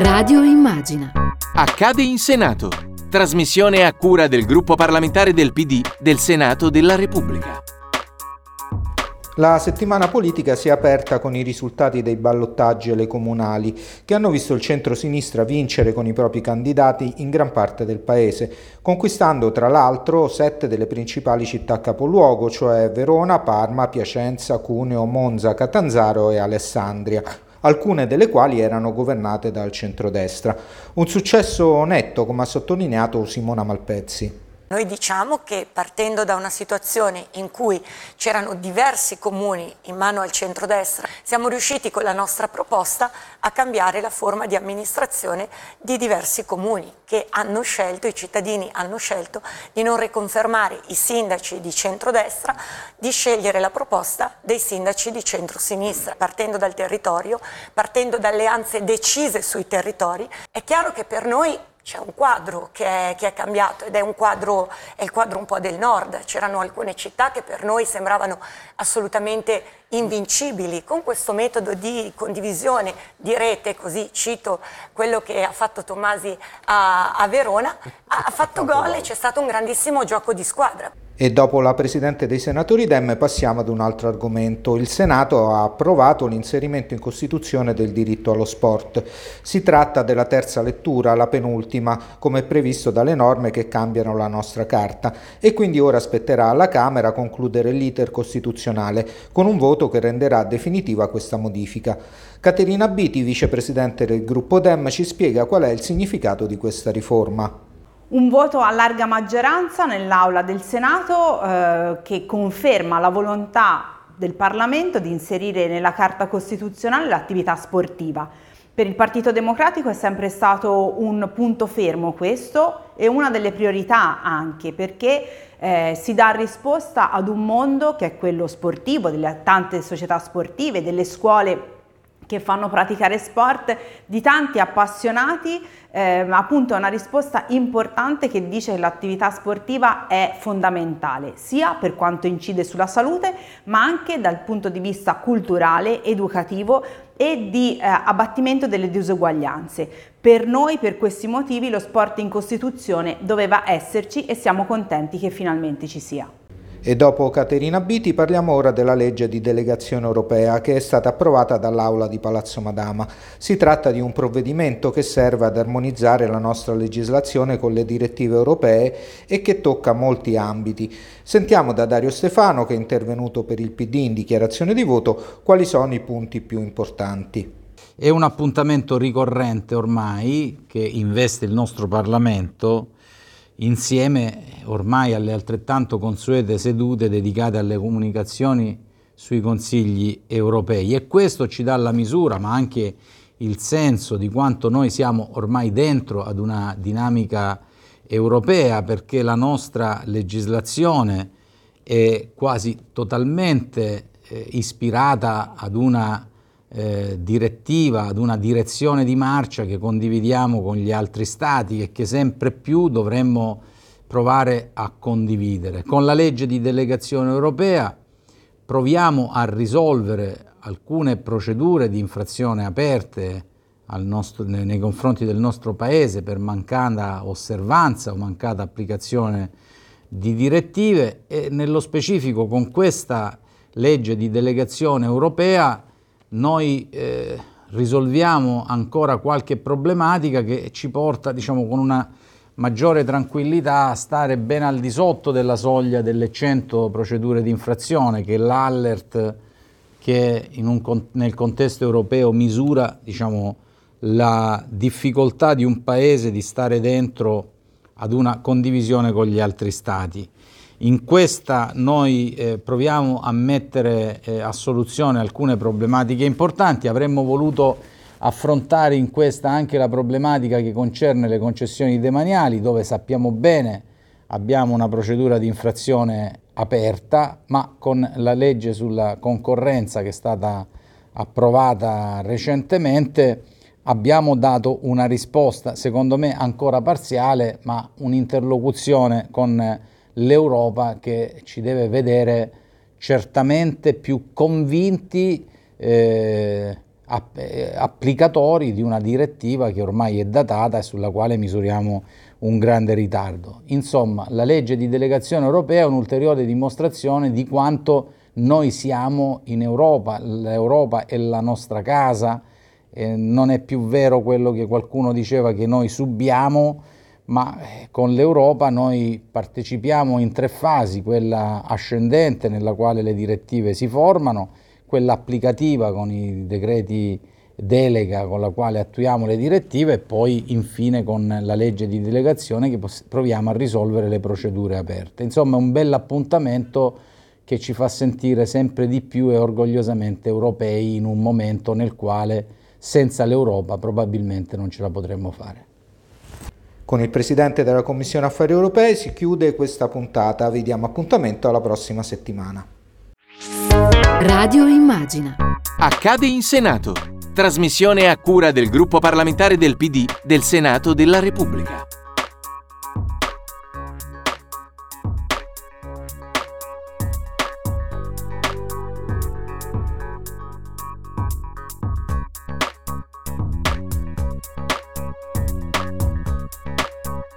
Radio Immagina. Accade in Senato. Trasmissione a cura del gruppo parlamentare del PD del Senato della Repubblica. La settimana politica si è aperta con i risultati dei ballottaggi alle comunali, che hanno visto il centro-sinistra vincere con i propri candidati in gran parte del paese, conquistando tra l'altro sette delle principali città capoluogo, cioè Verona, Parma, Piacenza, Cuneo, Monza, Catanzaro e Alessandria alcune delle quali erano governate dal centrodestra. Un successo netto, come ha sottolineato Simona Malpezzi. Noi diciamo che partendo da una situazione in cui c'erano diversi comuni in mano al centrodestra, siamo riusciti con la nostra proposta a cambiare la forma di amministrazione di diversi comuni che hanno scelto, i cittadini hanno scelto di non riconfermare i sindaci di centrodestra, di scegliere la proposta dei sindaci di centrosinistra. Partendo dal territorio, partendo da alleanze decise sui territori, è chiaro che per noi c'è un quadro che è, che è, cambiato ed è un quadro, è il quadro un po' del nord. C'erano alcune città che per noi sembravano assolutamente invincibili. Con questo metodo di condivisione di rete, così cito quello che ha fatto Tommasi a, a Verona, ha fatto gol e c'è stato un grandissimo gioco di squadra. E dopo la Presidente dei Senatori Dem passiamo ad un altro argomento. Il Senato ha approvato l'inserimento in Costituzione del diritto allo sport. Si tratta della terza lettura, la penultima, come previsto dalle norme che cambiano la nostra Carta e quindi ora spetterà alla Camera concludere l'iter costituzionale con un voto che renderà definitiva questa modifica. Caterina Biti, vicepresidente del gruppo Dem, ci spiega qual è il significato di questa riforma. Un voto a larga maggioranza nell'Aula del Senato eh, che conferma la volontà del Parlamento di inserire nella Carta Costituzionale l'attività sportiva. Per il Partito Democratico è sempre stato un punto fermo questo e una delle priorità anche perché eh, si dà risposta ad un mondo che è quello sportivo, delle tante società sportive, delle scuole che fanno praticare sport, di tanti appassionati, eh, appunto è una risposta importante che dice che l'attività sportiva è fondamentale, sia per quanto incide sulla salute, ma anche dal punto di vista culturale, educativo e di eh, abbattimento delle disuguaglianze. Per noi, per questi motivi, lo sport in Costituzione doveva esserci e siamo contenti che finalmente ci sia. E dopo Caterina Biti parliamo ora della legge di delegazione europea che è stata approvata dall'Aula di Palazzo Madama. Si tratta di un provvedimento che serve ad armonizzare la nostra legislazione con le direttive europee e che tocca molti ambiti. Sentiamo da Dario Stefano, che è intervenuto per il PD in dichiarazione di voto, quali sono i punti più importanti. È un appuntamento ricorrente ormai che investe il nostro Parlamento insieme ormai alle altrettanto consuete sedute dedicate alle comunicazioni sui consigli europei. E questo ci dà la misura ma anche il senso di quanto noi siamo ormai dentro ad una dinamica europea perché la nostra legislazione è quasi totalmente eh, ispirata ad una eh, direttiva, ad una direzione di marcia che condividiamo con gli altri stati e che sempre più dovremmo provare a condividere. Con la legge di delegazione europea proviamo a risolvere alcune procedure di infrazione aperte nostro, nei, confronti del nostro Paese per mancata osservanza o mancata applicazione di direttive e nello specifico con questa legge di delegazione europea noi eh, risolviamo ancora qualche problematica che ci porta, diciamo, con una maggiore tranquillità a stare ben al di sotto della soglia delle 100 procedure di infrazione che l'allert che un, nel contesto europeo misura diciamo, la difficoltà di un paese di stare dentro ad una condivisione con gli altri stati. In questa noi eh, proviamo a mettere eh, a soluzione alcune problematiche importanti, avremmo voluto affrontare in questa anche la problematica che concerne le concessioni demaniali, dove sappiamo bene abbiamo una procedura di infrazione aperta, ma con la legge sulla concorrenza che è stata approvata recentemente abbiamo dato una risposta, secondo me ancora parziale, ma un'interlocuzione con l'Europa che ci deve vedere certamente più convinti eh, eh, applicatori di una direttiva che ormai è datata e sulla quale misuriamo un grande ritardo. Insomma, la legge di delegazione europea è un'ulteriore dimostrazione di quanto noi siamo in Europa, l'Europa è la nostra casa, eh, non è più vero quello che qualcuno diceva che noi subiamo, ma eh, con l'Europa noi partecipiamo in tre fasi, quella ascendente nella quale le direttive si formano, quella applicativa con i decreti delega con la quale attuiamo le direttive e poi infine con la legge di delegazione che proviamo a risolvere le procedure aperte. Insomma è un bel appuntamento che ci fa sentire sempre di più e orgogliosamente europei in un momento nel quale senza l'Europa probabilmente non ce la potremmo fare. Con il Presidente della Commissione Affari Europei si chiude questa puntata, vi diamo appuntamento alla prossima settimana. Radio Immagina. Accade in Senato. Trasmissione a cura del gruppo parlamentare del PD del Senato della Repubblica.